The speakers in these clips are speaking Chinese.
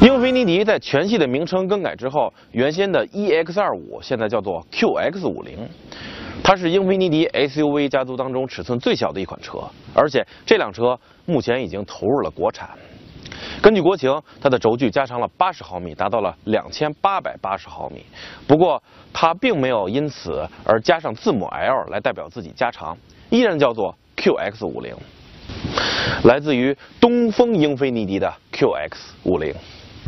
英菲尼迪在全系的名称更改之后，原先的 EX25 现在叫做 QX50，它是英菲尼迪 SUV 家族当中尺寸最小的一款车，而且这辆车目前已经投入了国产。根据国情，它的轴距加长了八十毫米，达到了两千八百八十毫米。不过，它并没有因此而加上字母 L 来代表自己加长，依然叫做 QX50，来自于东风英菲尼迪的 QX50。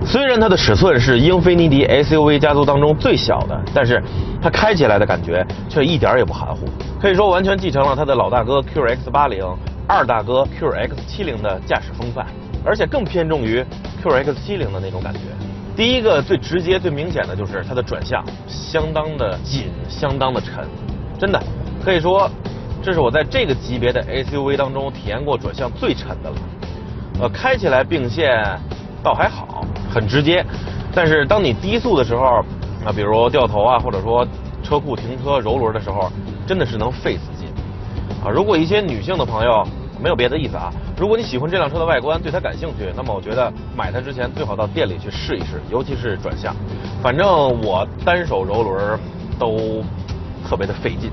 虽然它的尺寸是英菲尼迪 SUV 家族当中最小的，但是它开起来的感觉却一点也不含糊，可以说完全继承了它的老大哥 QX80、二大哥 QX70 的驾驶风范。而且更偏重于 QX70 的那种感觉。第一个最直接、最明显的就是它的转向相当的紧、相当的沉，真的可以说这是我在这个级别的 SUV 当中体验过转向最沉的了。呃，开起来并线倒还好，很直接，但是当你低速的时候，啊，比如掉头啊，或者说车库停车揉轮的时候，真的是能费死劲。啊，如果一些女性的朋友。没有别的意思啊！如果你喜欢这辆车的外观，对它感兴趣，那么我觉得买它之前最好到店里去试一试，尤其是转向。反正我单手揉轮都特别的费劲。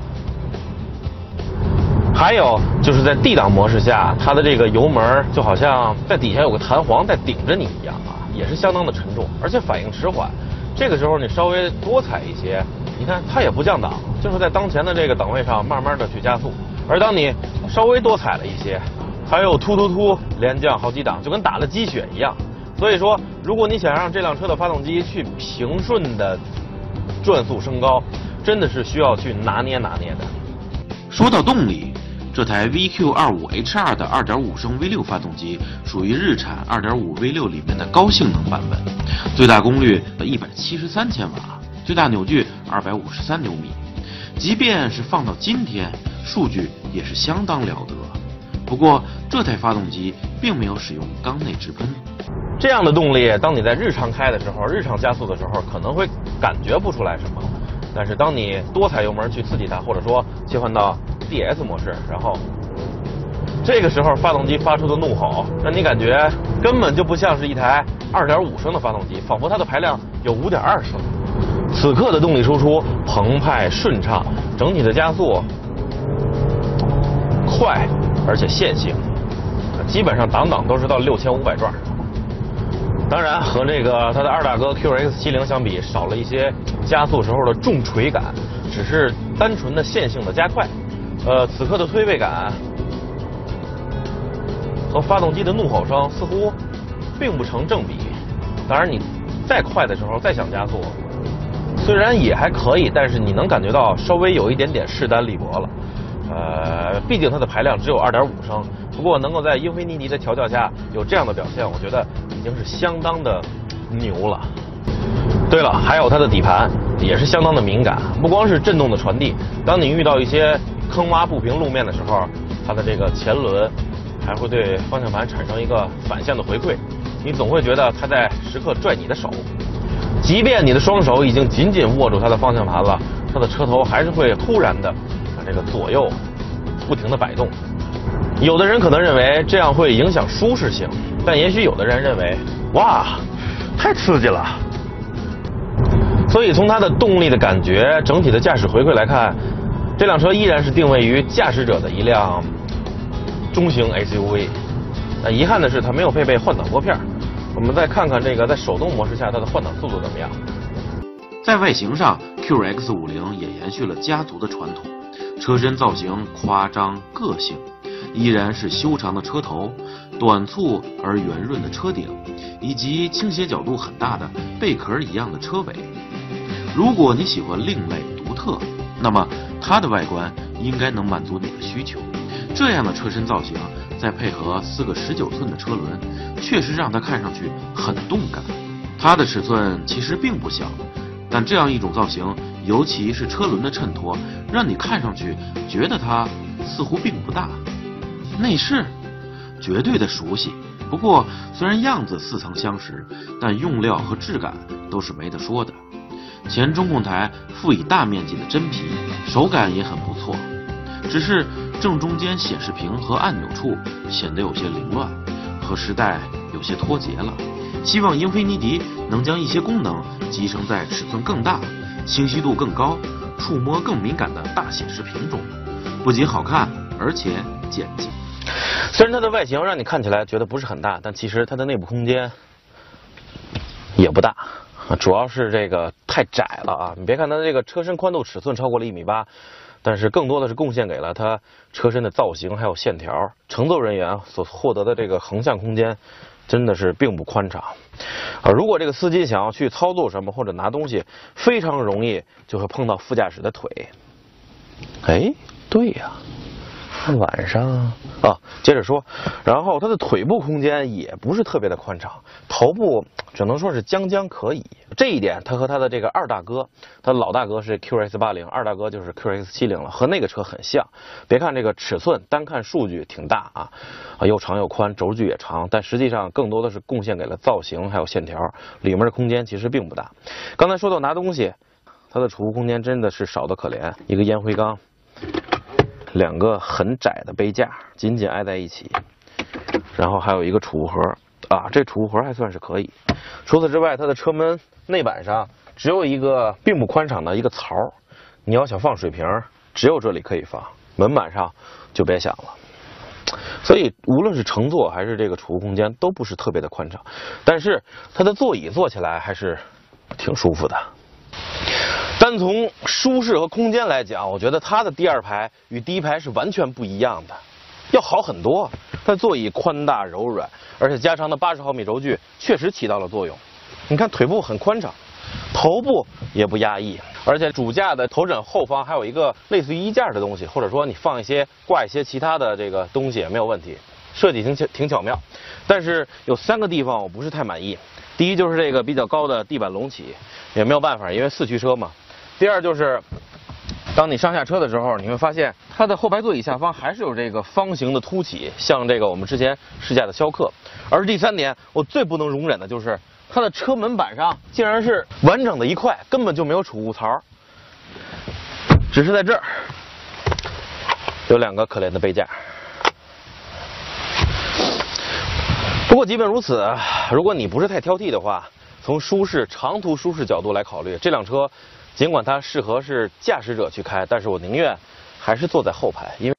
还有就是在 D 档模式下，它的这个油门就好像在底下有个弹簧在顶着你一样啊，也是相当的沉重，而且反应迟缓。这个时候你稍微多踩一些，你看它也不降档，就是在当前的这个档位上慢慢的去加速。而当你稍微多踩了一些，还有突突突连降好几档，就跟打了鸡血一样。所以说，如果你想让这辆车的发动机去平顺的转速升高，真的是需要去拿捏拿捏的。说到动力，这台 VQ25HR 的2.5升 V6 发动机属于日产2.5 V6 里面的高性能版本，最大功率173千瓦，最大扭矩253牛米。即便是放到今天，数据也是相当了得。不过这台发动机并没有使用缸内直喷，这样的动力，当你在日常开的时候，日常加速的时候，可能会感觉不出来什么。但是当你多踩油门去刺激它，或者说切换到 DS 模式，然后这个时候发动机发出的怒吼，让你感觉根本就不像是一台2.5升的发动机，仿佛它的排量有5.2升。此刻的动力输出澎湃顺畅，整体的加速快而且线性，基本上档档都是到六千五百转。当然和这个它的二大哥 QX70 相比，少了一些加速时候的重锤感，只是单纯的线性的加快。呃，此刻的推背感和发动机的怒吼声似乎并不成正比。当然你再快的时候再想加速。虽然也还可以，但是你能感觉到稍微有一点点势单力薄了。呃，毕竟它的排量只有2.5升，不过能够在英菲尼迪的调教下有这样的表现，我觉得已经是相当的牛了。对了，还有它的底盘也是相当的敏感，不光是震动的传递，当你遇到一些坑洼不平路面的时候，它的这个前轮还会对方向盘产生一个反向的回馈，你总会觉得它在时刻拽你的手。即便你的双手已经紧紧握住它的方向盘了，它的车头还是会突然的把这个左右不停的摆动。有的人可能认为这样会影响舒适性，但也许有的人认为，哇，太刺激了。所以从它的动力的感觉、整体的驾驶回馈来看，这辆车依然是定位于驾驶者的一辆中型 SUV。那遗憾的是，它没有配备换挡拨片。我们再看看这个在手动模式下它的换挡速度怎么样？在外形上，QX50 也延续了家族的传统，车身造型夸张个性，依然是修长的车头、短促而圆润的车顶，以及倾斜角度很大的贝壳一样的车尾。如果你喜欢另类独特，那么它的外观应该能满足你的需求。这样的车身造型。再配合四个十九寸的车轮，确实让它看上去很动感。它的尺寸其实并不小，但这样一种造型，尤其是车轮的衬托，让你看上去觉得它似乎并不大。内饰绝对的熟悉，不过虽然样子似曾相识，但用料和质感都是没得说的。前中控台附以大面积的真皮，手感也很不错，只是。正中间显示屏和按钮处显得有些凌乱，和时代有些脱节了。希望英菲尼迪能将一些功能集成在尺寸更大、清晰度更高、触摸更敏感的大显示屏中，不仅好看，而且简洁。虽然它的外形让你看起来觉得不是很大，但其实它的内部空间也不大，主要是这个太窄了啊！你别看它这个车身宽度尺寸超过了一米八，但是更多的是贡献给了它车身的造型还有线条，乘坐人员所获得的这个横向空间真的是并不宽敞啊！如果这个司机想要去操作什么或者拿东西，非常容易就会碰到副驾驶的腿。哎，对呀。晚上啊，接着说，然后它的腿部空间也不是特别的宽敞，头部只能说是将将可以。这一点，它和它的这个二大哥，它老大哥是 QS 八零，二大哥就是 QS 七零了，和那个车很像。别看这个尺寸，单看数据挺大啊，啊又长又宽，轴距也长，但实际上更多的是贡献给了造型还有线条，里面的空间其实并不大。刚才说到拿东西，它的储物空间真的是少得可怜，一个烟灰缸。两个很窄的杯架紧紧挨在一起，然后还有一个储物盒啊，这储物盒还算是可以。除此之外，它的车门内板上只有一个并不宽敞的一个槽，你要想放水瓶，只有这里可以放，门板上就别想了。所以无论是乘坐还是这个储物空间都不是特别的宽敞，但是它的座椅坐起来还是挺舒服的。单从舒适和空间来讲，我觉得它的第二排与第一排是完全不一样的，要好很多。它座椅宽大柔软，而且加长的八十毫米轴距确实起到了作用。你看腿部很宽敞，头部也不压抑，而且主驾的头枕后方还有一个类似于衣架的东西，或者说你放一些挂一些其他的这个东西也没有问题，设计挺巧挺巧妙。但是有三个地方我不是太满意，第一就是这个比较高的地板隆起，也没有办法，因为四驱车嘛。第二就是，当你上下车的时候，你会发现它的后排座椅下方还是有这个方形的凸起，像这个我们之前试驾的逍客。而第三点，我最不能容忍的就是它的车门板上竟然是完整的一块，根本就没有储物槽，只是在这儿有两个可怜的杯架。不过即便如此，如果你不是太挑剔的话，从舒适长途舒适角度来考虑，这辆车。尽管它适合是驾驶者去开，但是我宁愿还是坐在后排，因为。